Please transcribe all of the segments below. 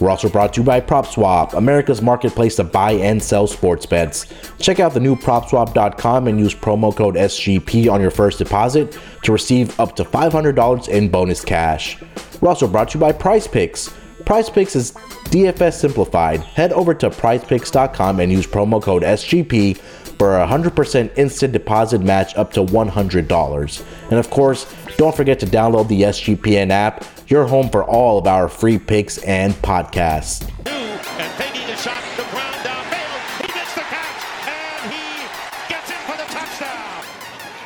We're also brought to you by PropSwap, America's marketplace to buy and sell sports bets. Check out the new PropSwap.com and use promo code SGP on your first deposit to receive up to $500 in bonus cash. We're also brought to you by Prize Picks. Prize Picks is DFS simplified. Head over to prizepicks.com and use promo code SGP for a 100% instant deposit match up to $100. And of course, don't forget to download the SGPN app, your home for all of our free picks and podcasts. And taking a shot, the ground downfield. He gets the catch, and he gets it for the touchdown.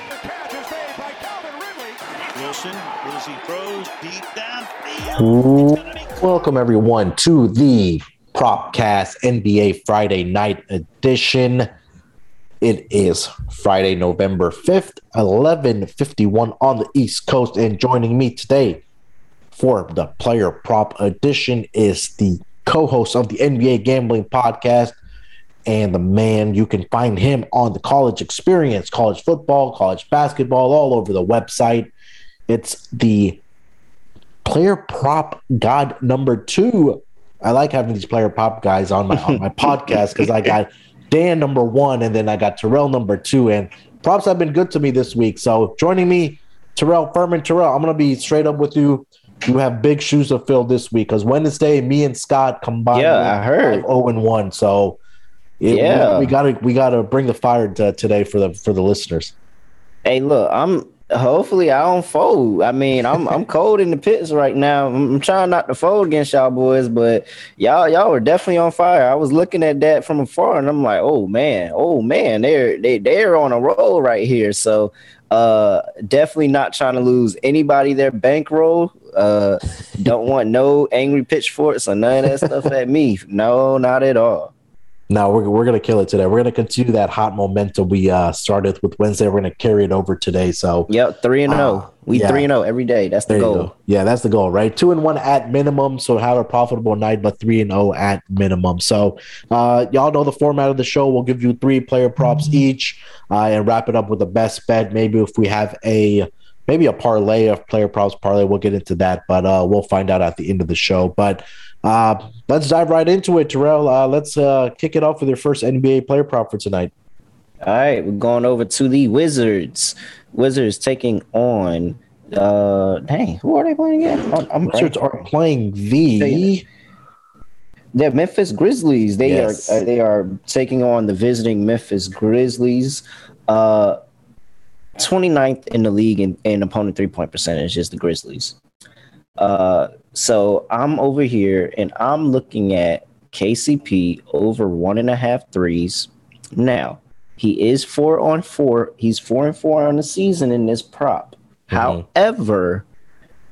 The catch by Calvin Ridley. Wilson, as he throws deep downfield. Welcome everyone to the Propcast NBA Friday Night Edition. It is Friday, November 5th, 11:51 on the East Coast and joining me today for the Player Prop Edition is the co-host of the NBA Gambling Podcast and the man you can find him on the college experience, college football, college basketball all over the website. It's the player prop god number two. I like having these player prop guys on my on my podcast because I got Dan number one and then I got Terrell number two. And props have been good to me this week. So joining me, Terrell Furman. Terrell, I'm gonna be straight up with you. You have big shoes to fill this week because Wednesday, me and Scott combined. Yeah, I heard. zero oh and one. So it- Yeah. we, we gotta we gotta bring the fire to, today for the for the listeners. Hey, look, I'm hopefully I don't fold. I mean, I'm I'm cold in the pits right now. I'm, trying not to fold against y'all boys, but y'all y'all were definitely on fire. I was looking at that from afar, and I'm like, oh man, oh man, they're they they're on a roll right here. So, uh, definitely not trying to lose anybody their bankroll. Uh, don't want no angry pitchforks or none of that stuff at me. No, not at all. No, we're, we're gonna kill it today. We're gonna continue that hot momentum we uh, started with Wednesday. We're gonna carry it over today. So Yep, three and Ah, zero. We yeah. three and zero every day. That's the There goal. Yeah, that's the goal, right? Two and one at minimum. So have a profitable night, but three and zero at minimum. So uh, y'all know the format of the show. We'll give you three player props each, uh, and wrap it up with the best bet. Maybe if we have a maybe a parlay of player props parlay, we'll get into that, but uh, we'll find out at the end of the show. But uh, let's dive right into it, Terrell. Uh, let's uh, kick it off with your first NBA player prop for tonight. All right, we're going over to the Wizards. Wizards taking on uh dang, who are they playing again? I'm, I'm Wizards are playing the They're Memphis Grizzlies. They Yes. are uh, they are taking on the visiting Memphis Grizzlies. Uh 29th in the league in, in opponent three point percentage is the Grizzlies. Uh so I'm over here and I'm looking at KCP over one and a half threes. Now, he is four on four. He's four and four on the season in this prop. However,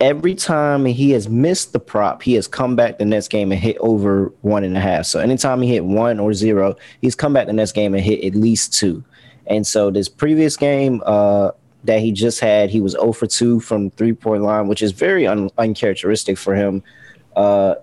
every time he has missed the prop, he has come back the next game and hit over one and a half. So anytime he hit one or zero, he's come back the next game and hit at least two. And so this previous game uh, that he just had, he was 0 for 2 from three point line, which is very un- uncharacteristic for him. Uh,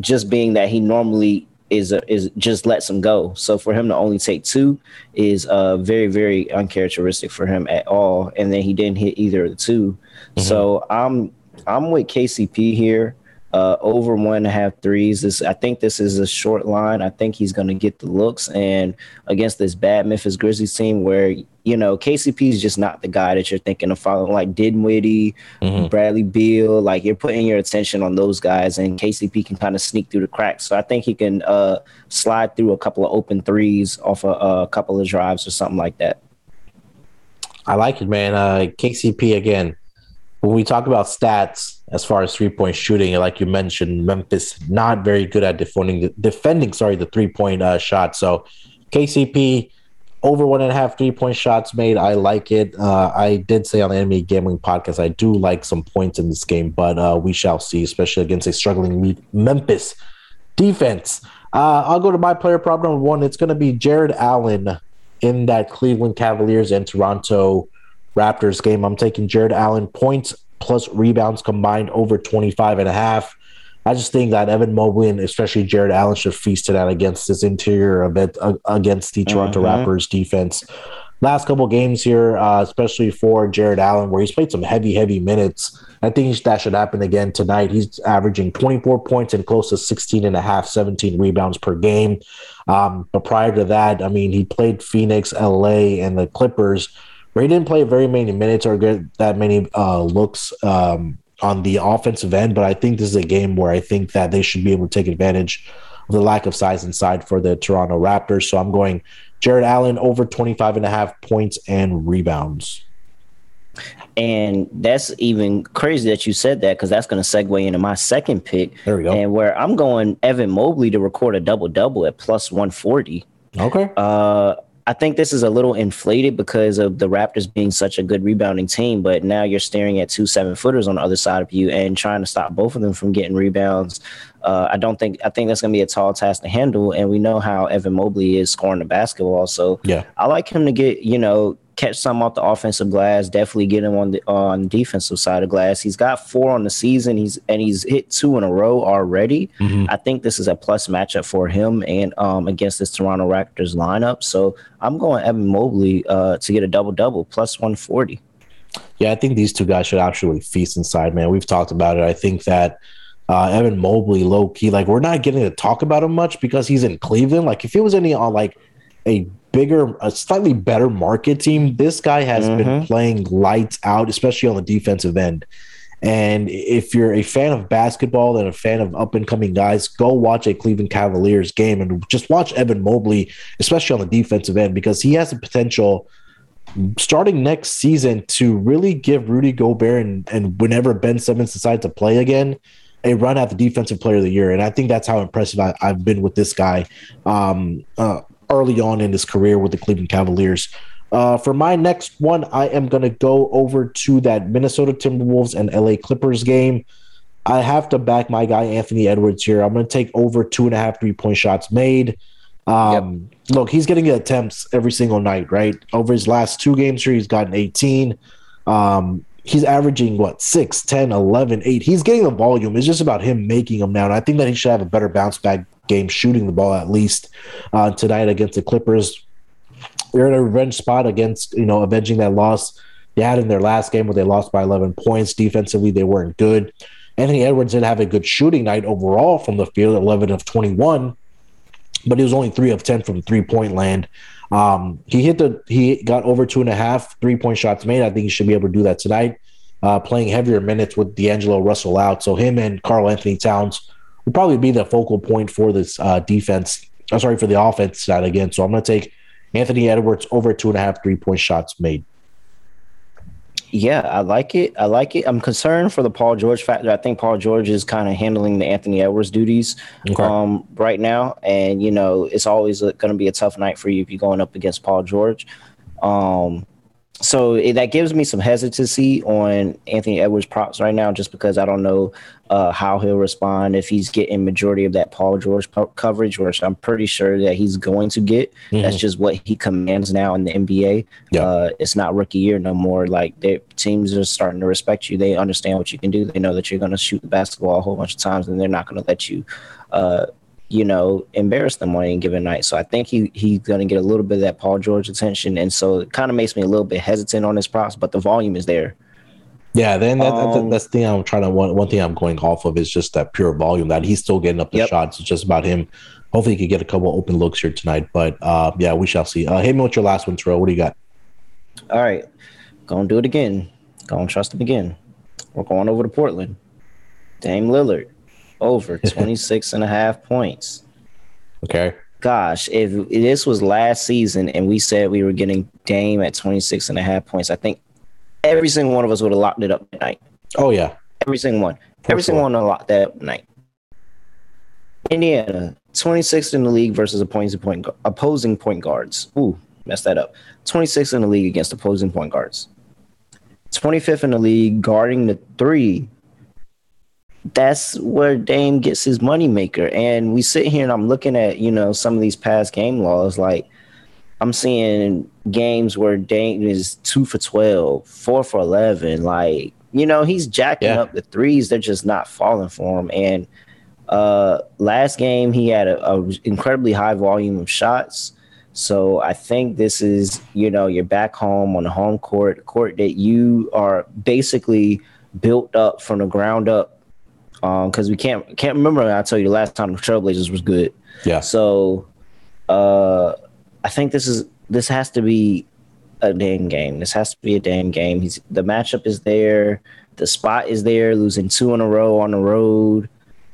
just being that he normally is a, is just lets him go. So for him to only take two is uh very very uncharacteristic for him at all. And then he didn't hit either of the 2 So I'm I'm with KCP here. Uh, over one and a half threes. This I think this is a short line. I think he's going to get the looks, and against this bad Memphis Grizzlies team, where you know KCP is just not the guy that you're thinking of following, like Dinwiddie, Bradley Beal. Like you're putting your attention on those guys, and KCP can kind of sneak through the cracks. So I think he can uh, slide through a couple of open threes off a, a couple of drives or something like that. I like it, man. Uh, KCP again. When we talk about stats as far as three point shooting, like you mentioned, Memphis not very good at defending defending. Sorry, the three point uh, shot. So KCP over one and a half three point shots made. I like it. Uh, I did say on the NBA gambling podcast I do like some points in this game, but uh, we shall see, especially against a struggling Me- Memphis defense. Uh, I'll go to my player prop number one. It's going to be Jarrett Allen in that Cleveland Cavaliers and Toronto Raptors game. I'm taking Jarrett Allen points plus rebounds combined over 25 and a half. I just think that Evan Mobley and especially Jarrett Allen should feast tonight against this interior event uh, against the Toronto Mm-hmm. Raptors defense. Last couple games here, uh, especially for Jarrett Allen, where he's played some heavy, heavy minutes. I think that should happen again tonight. He's averaging 24 points and close to 16 and a half, 17 rebounds per game. Um, but prior to that, I mean, he played Phoenix, LA, and the Clippers, where he didn't play very many minutes or get that many uh, looks um, on the offensive end. But I think this is a game where I think that they should be able to take advantage of the lack of size inside for the Toronto Raptors. So I'm going Jarrett Allen over 25 and a half points and rebounds. And that's even crazy that you said that because that's going to segue into my second pick. There we go. And where I'm going Evan Mobley to record a double double at plus 140. Okay. Uh, I think this is a little inflated because of the Raptors being such a good rebounding team, but now you're staring at two seven footers on the other side of you and trying to stop both of them from getting rebounds. Uh, I don't think I think that's going to be a tall task to handle, and we know how Evan Mobley is scoring the basketball. So Yeah. I like him to get you know catch some off the offensive glass. Definitely get him on the on defensive side of glass. He's got four on the season. He's and he's hit two in a row already. I think this is a plus matchup for him and um against this Toronto Raptors lineup. So I'm going Evan Mobley uh to get a double double plus one forty. Yeah, I think these two guys should actually feast inside, man. We've talked about it. I think that uh, Evan Mobley, low key, like we're not getting to talk about him much because he's in Cleveland. Like if he was any on like a bigger, a slightly better market team, this guy has been playing lights out, especially on the defensive end. And if you're a fan of basketball and a fan of up and coming guys, go watch a Cleveland Cavaliers game and just watch Evan Mobley, especially on the defensive end, because he has the potential starting next season to really give Rudy Gobert and, and whenever Ben Simmons decides to play again, a run at the defensive player of the year. And I think that's how impressive I, I've been with this guy um, uh, early on in his career with the Cleveland Cavaliers. Uh, for my next one, I am going to go over to that Minnesota Timberwolves and LA Clippers game. I have to back my guy Anthony Edwards here. I'm going to take over two and a half three point shots made. Um, Look, he's getting attempts every single night, right? Over his last two games here, he's gotten 18. Um, he's averaging what 6, 10, 11, 8. He's getting the volume. It's just about him making them now. And I think that he should have a better bounce back game shooting the ball at least uh, tonight against the Clippers. They're in a revenge spot against, you know, avenging that loss they had in their last game where they lost by 11 points. Defensively, they weren't good. Anthony Edwards did have a good shooting night overall from the field, 11 of 21, but he was only three of 10 from three point land. Um, he hit the, he got over two and a half three point shots made. I think he should be able to do that tonight, uh, playing heavier minutes with D'Angelo Russell out. So him and Karl-Anthony Towns will probably be the focal point for this uh, defense. I'm sorry, for the offense side again. So I'm going to take Anthony Edwards over two and a half three point shots made. Yeah, I like it. I like it. I'm concerned for the Paul George factor. I think Paul George is kind of handling the Anthony Edwards duties Okay. um, right now, and you know it's always going to be a tough night for you if you're going up against Paul George. Um, so it, that gives me some hesitancy on Anthony Edwards props right now, just because I don't know uh, how he'll respond if he's getting majority of that Paul George po- coverage, which I'm pretty sure that he's going to get. That's just what he commands now in the NBA. Yeah. Uh, it's not rookie year no more. Like their teams are starting to respect you. They understand what you can do. They know that you're going to shoot the basketball a whole bunch of times, and they're not going to let you, uh, you know, embarrass them on any given night. So I think he he's going to get a little bit of that Paul George attention, and so it kind of makes me a little bit hesitant on his props. But the volume is there. Yeah, then that, that's, Um, that's the thing I'm trying to one, one thing I'm going off of is just that pure volume that he's still getting up the Yep. shots. It's just about him. Hopefully, he could get a couple open looks here tonight. But uh, yeah, we shall see. Uh, hit me with your last one, Terrell. What do you got? All right, gonna do it again. Gonna trust him again. We're going over to Portland. Dame Lillard over 26 and a half points. Okay. gosh, if this was last season and we said we were getting Dame at 26 and a half points, I think every single one of us would have locked it up tonight. Oh yeah. Every single one. For every single one locked that up tonight. Indiana, 26th in the league versus opposing point, opposing point guards. Ooh, messed that up. 26th in the league against opposing point guards. 25th in the league guarding the three. That's where Dame gets his moneymaker. And we sit here and I'm looking at, you know, some of these past game laws. Like, I'm seeing games where Dame is two for 12, four for 11. Like, you know, he's jacking Yeah. up the threes. They're just not falling for him. And uh, last game, he had a, a incredibly high volume of shots. So I think this is, you know, you're back home on the home court, a court that you are basically built up from the ground up. Um, because we can't can't remember. I told you the last time the Trailblazers was good. Yeah. So uh I think this is this has to be a damn game. This has to be a damn game. He's the matchup is there, the spot is there, losing two in a row on the road.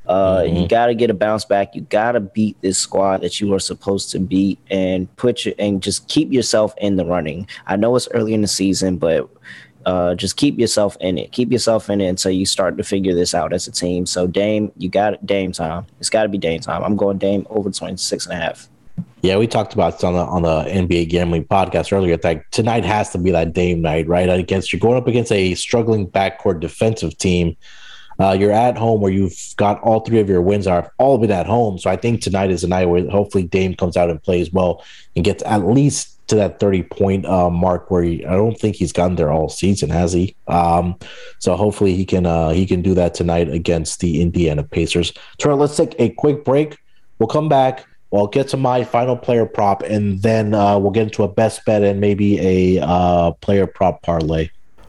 Uh you gotta get a bounce back. You gotta beat this squad that you are supposed to beat and put your and just keep yourself in the running. I know it's early in the season, but uh, just keep yourself in it. Keep yourself in it until you start to figure this out as a team. So Dame, you got it. Dame time. It's got to be Dame time. I'm going Dame over 26 and a half. Yeah, we talked about this on the on the NBA gambling podcast earlier. That tonight has to be that Dame night, right? Against you're going up against a struggling backcourt defensive team. Uh, you're at home where you've got all three of your wins are all been at home. So I think tonight is a night where hopefully Dame comes out and plays well and gets at least to that 30 point uh, mark where he, I don't think he's gotten there all season, has he? Um, so hopefully he can uh, he can do that tonight against the Indiana Pacers. Terrell, let's take a quick break. We'll come back. We'll get to my final player prop, and then uh, we'll get into a best bet and maybe a uh, player prop parlay.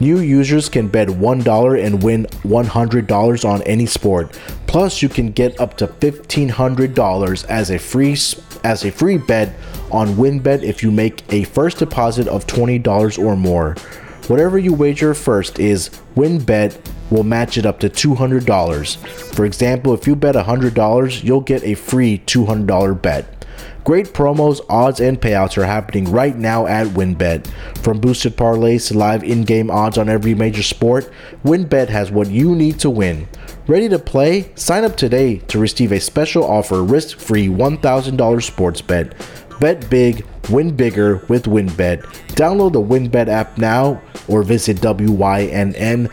New users can bet $1 and win $100 on any sport. Plus, you can get up to $1500 as a free as a free bet on WynnBET if you make a first deposit of $20 or more. Whatever you wager first is WynnBET will match it up to $200. For example, if you bet $100, you'll get a free $200 bet. Great promos, odds, and payouts are happening right now at WynnBET. From boosted parlays to live in game odds on every major sport, WynnBET has what you need to win. Ready to play? Sign up today to receive a special offer risk free $1,000 sports bet. Bet big, win bigger with WynnBET. Download the WynnBET app now or visit WYNNBet.com.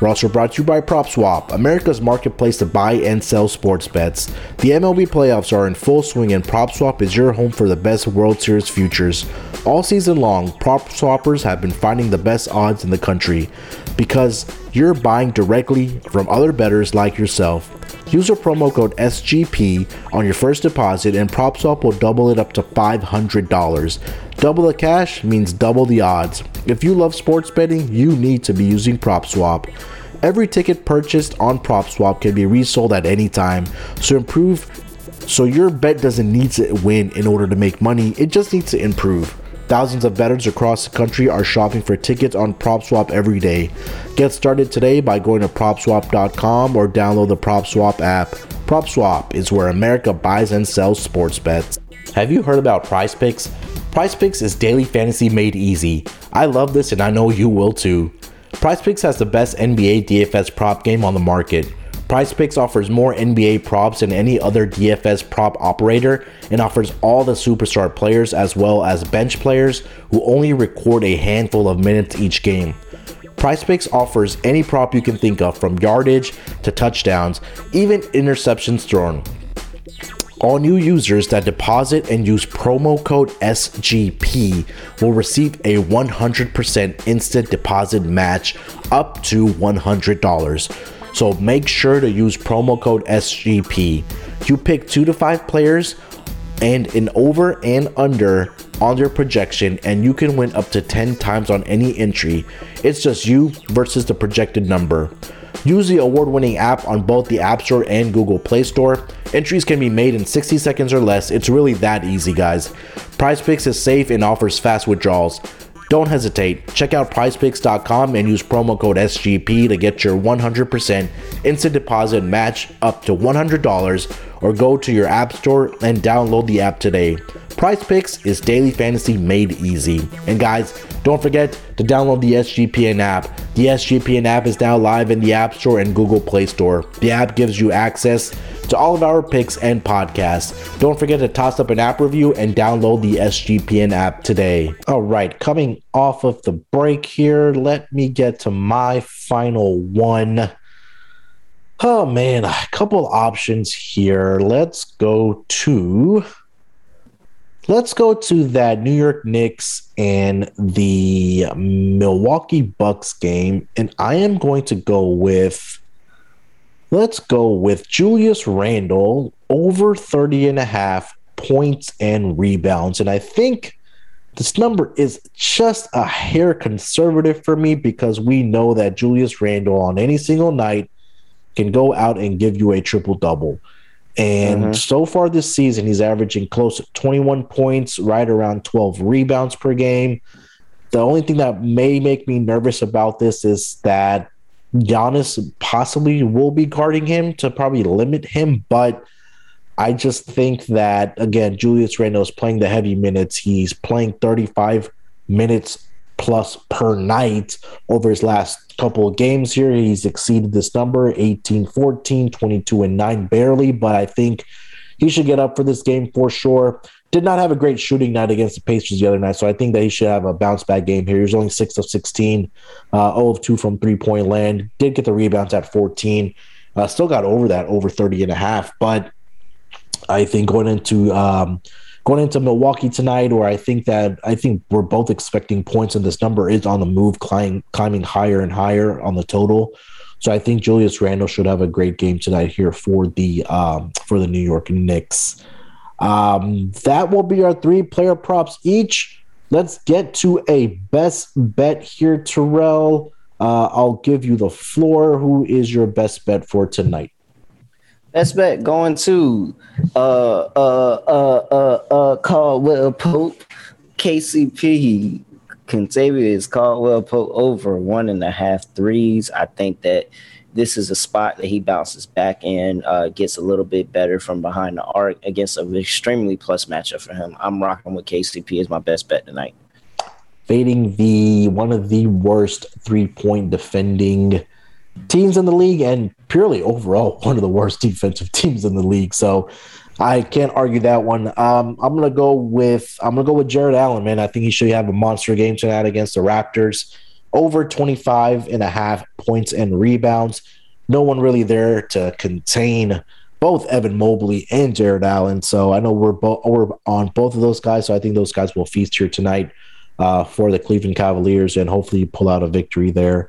We're also brought to you by PropSwap, America's marketplace to buy and sell sports bets. The MLB playoffs are in full swing, and PropSwap is your home for the best World Series futures. All season long, PropSwappers have been finding the best odds in the country because you're buying directly from other bettors like yourself. Use our promo code SGP on your first deposit, and PropSwap will double it up to $500. Double the cash means double the odds. If you love sports betting, you need to be using PropSwap. Every ticket purchased on PropSwap can be resold at any time, so improve so your bet doesn't need to win in order to make money, it just needs to improve. Thousands of bettors across the country are shopping for tickets on PropSwap every day. Get started today by going to PropSwap.com or download the PropSwap app. PropSwap is where America buys and sells sports bets. Have you heard about Prize Picks? Prize Picks is daily fantasy made easy. I love this and I know you will too. Prize Picks has the best NBA DFS prop game on the market. Prize Picks offers more NBA props than any other DFS prop operator and offers all the superstar players as well as bench players who only record a handful of minutes each game. Prize Picks offers any prop you can think of from yardage to touchdowns, even interceptions thrown. All new users that deposit and use promo code SGP will receive a 100% instant deposit match up to $100. So make sure to use promo code SGP. You pick 2 to 5 players and an over and under on your projection and you can win up to 10 times on any entry. It's just you versus the projected number. Use the award winning app on both the App Store and Google Play Store. Entries can be made in 60 seconds or less. It's really that easy, guys. Prize Picks is safe and offers fast withdrawals. Don't hesitate. Check out prizepicks.com and use promo code SGP to get your 100% instant deposit match up to $100 or go to your app store and download the app today. Prize Picks is daily fantasy made easy. And guys, don't forget to download the SGPN app. The SGPN app is now live in the App Store and Google Play Store. The app gives you access to all of our picks and podcasts. Don't forget to toss up an app review and download the SGPN app today. All right, coming off of the break here, let me get to my final one. Oh man, a couple options here. Let's go to let's go to that New York Knicks and the Milwaukee Bucks game and I am going to go with let's go with Julius Randle over 30 and a half points and rebounds and I think this number is just a hair conservative for me because we know that Julius Randle on any single night can go out and give you a triple double. And mm-hmm. so far this season, he's averaging close to 21 points, right around 12 rebounds per game. The only thing that may make me nervous about this is that Giannis possibly will be guarding him to probably limit him, but I just think that again, Julius Randle is playing the heavy minutes. He's playing 35 minutes plus per night over his last couple of games here. He's exceeded this number 18 14, 22 and 9, barely, but I think he should get up for this game for sure. Did not have a great shooting night against the Pacers the other night, so I think that he should have a bounce back game here. He was only 6 of 16, uh, 0 of 2 from three point land. Did get the rebounds at 14. Uh, still got over that, over 30 and a half, but I think going into um, going into Milwaukee tonight, where I think that I think we're both expecting points, and this number is on the move, climbing climbing higher and higher on the total. So I think Julius Randle should have a great game tonight here for the um, for the New York Knicks. Um, that will be our three player props each. Let's get to a best bet here, Terrell. Uh, I'll give you the floor. Who is your best bet for tonight? Best bet going to uh uh uh uh uh Caldwell Pope, KCP, Kentavious Caldwell Pope over one and a half threes. I think that this is a spot that he bounces back in, uh, gets a little bit better from behind the arc against an extremely plus matchup for him. I'm rocking with KCP as my best bet tonight. Fading the one of the worst three point defending teams in the league and purely overall one of the worst defensive teams in the league. So I can't argue that one. Um, I'm gonna go with I'm gonna go with Jarrett Allen, man. I think he should have a monster game tonight against the Raptors. Over 25 and a half points and rebounds. No one really there to contain both Evan Mobley and Jarrett Allen. So I know we're both we're on both of those guys. So I think those guys will feast here tonight uh, for the Cleveland Cavaliers and hopefully pull out a victory there.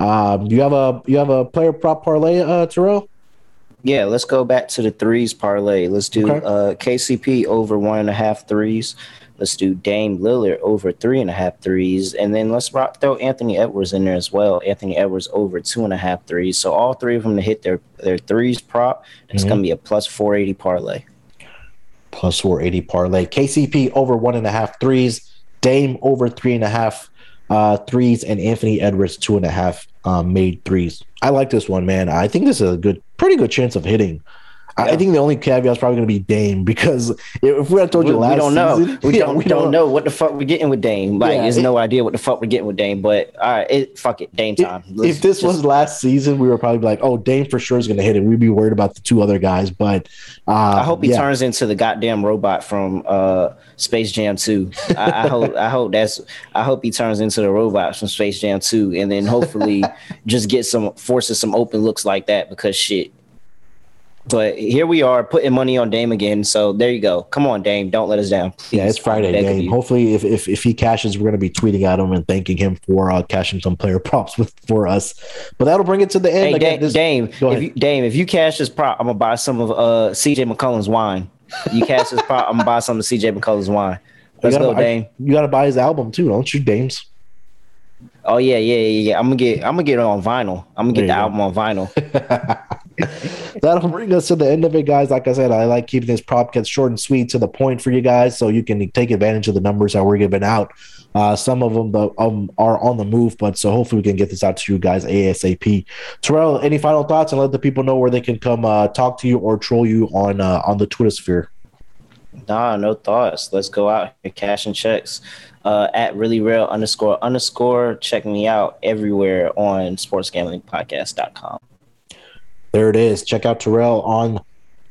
Um, you have a you have a player prop parlay, uh, Terrell? Yeah, let's go back to the threes parlay. Let's do okay. uh, KCP over one and a half threes. Let's do Dame Lillard over three and a half threes, and then let's rock, throw Anthony Edwards in there as well. Anthony Edwards over two and a half threes. So all three of them to hit their their threes prop. It's mm-hmm. gonna be a plus four eighty parlay. Plus four eighty parlay. KCP over one and a half threes. Dame over three and a half uh, threes, and Anthony Edwards two and a half um, made threes. I like this one, man. I think this is a good, pretty good chance of hitting. I think the only caveat is probably going to be Dame because if we had told you we, last, we don't know. Season, we don't. We don't know what the fuck we're getting with Dame. Like, yeah, there's it, no idea what the fuck we're getting with Dame. But all right, it, fuck it, Dame time. if this just, was last season, we were probably like, oh, Dame for sure is going to hit it. We'd be worried about the two other guys. But uh, I hope he yeah. turns into the goddamn robot from uh, Space Jam 2. I, I hope. I hope that's. I hope he turns into the robot from Space Jam 2, and then hopefully just get some forces some open looks like that because shit but here we are putting money on Dame again. So there you go. Come on, Dame. Don't let us down. Please. Yeah, it's Friday, Dame. Hopefully, if, if if he cashes, we're going to be tweeting at him and thanking him for uh, cashing some player props with for us. But that'll bring it to the end. Hey, Again, this, Dame, if you, Dame, if you cash this prop, I'm gonna buy some of uh CJ McCollum's wine. You cash this prop, I'm gonna buy some of CJ McCollum's wine. Let's go, buy, Dame. You got to buy his album too, don't you, Dames? Oh yeah, yeah, yeah, yeah. I'm gonna get I'm gonna get it on vinyl. I'm gonna get the go. album on vinyl. That'll bring us to the end of it, guys. Like I said, I like keeping this prop cuts short and sweet to the point for you guys, so you can take advantage of the numbers that we're giving out. Uh, some of them the, um, are on the move, but so hopefully we can get this out to you guys asap. Terrell, any final thoughts, and let the people know where they can come uh, talk to you or troll you on uh, on the Twitter sphere. Nah, no thoughts. Let's go out here, cash and checks. Uh, at really real underscore underscore. Check me out everywhere on sportsgamblingpodcast.com. There it is. Check out Terrell on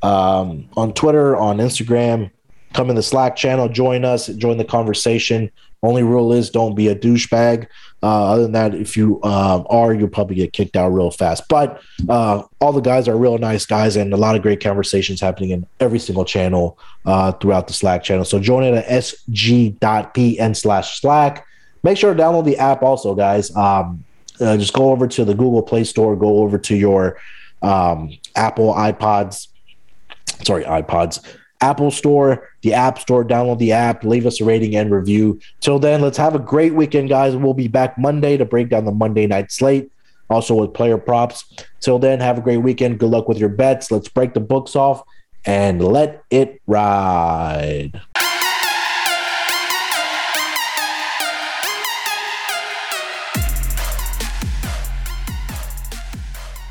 um, on Twitter, on Instagram. Come in the Slack channel, join us, join the conversation. Only rule is don't be a douchebag. Uh, other than that, if you uh, are, you'll probably get kicked out real fast. But uh, all the guys are real nice guys, and a lot of great conversations happening in every single channel uh, throughout the Slack channel. So join it at sg.pn slash Slack. Make sure to download the app also, guys. Um, uh, just go over to the Google Play Store, go over to your um, Apple iPods, sorry, iPods, Apple Store, the App Store. Download the app, leave us a rating and review. Till then, let's have a great weekend, guys. We'll be back Monday to break down the Monday night slate, also with player props. Till then, have a great weekend. Good luck with your bets. Let's break the books off and let it ride.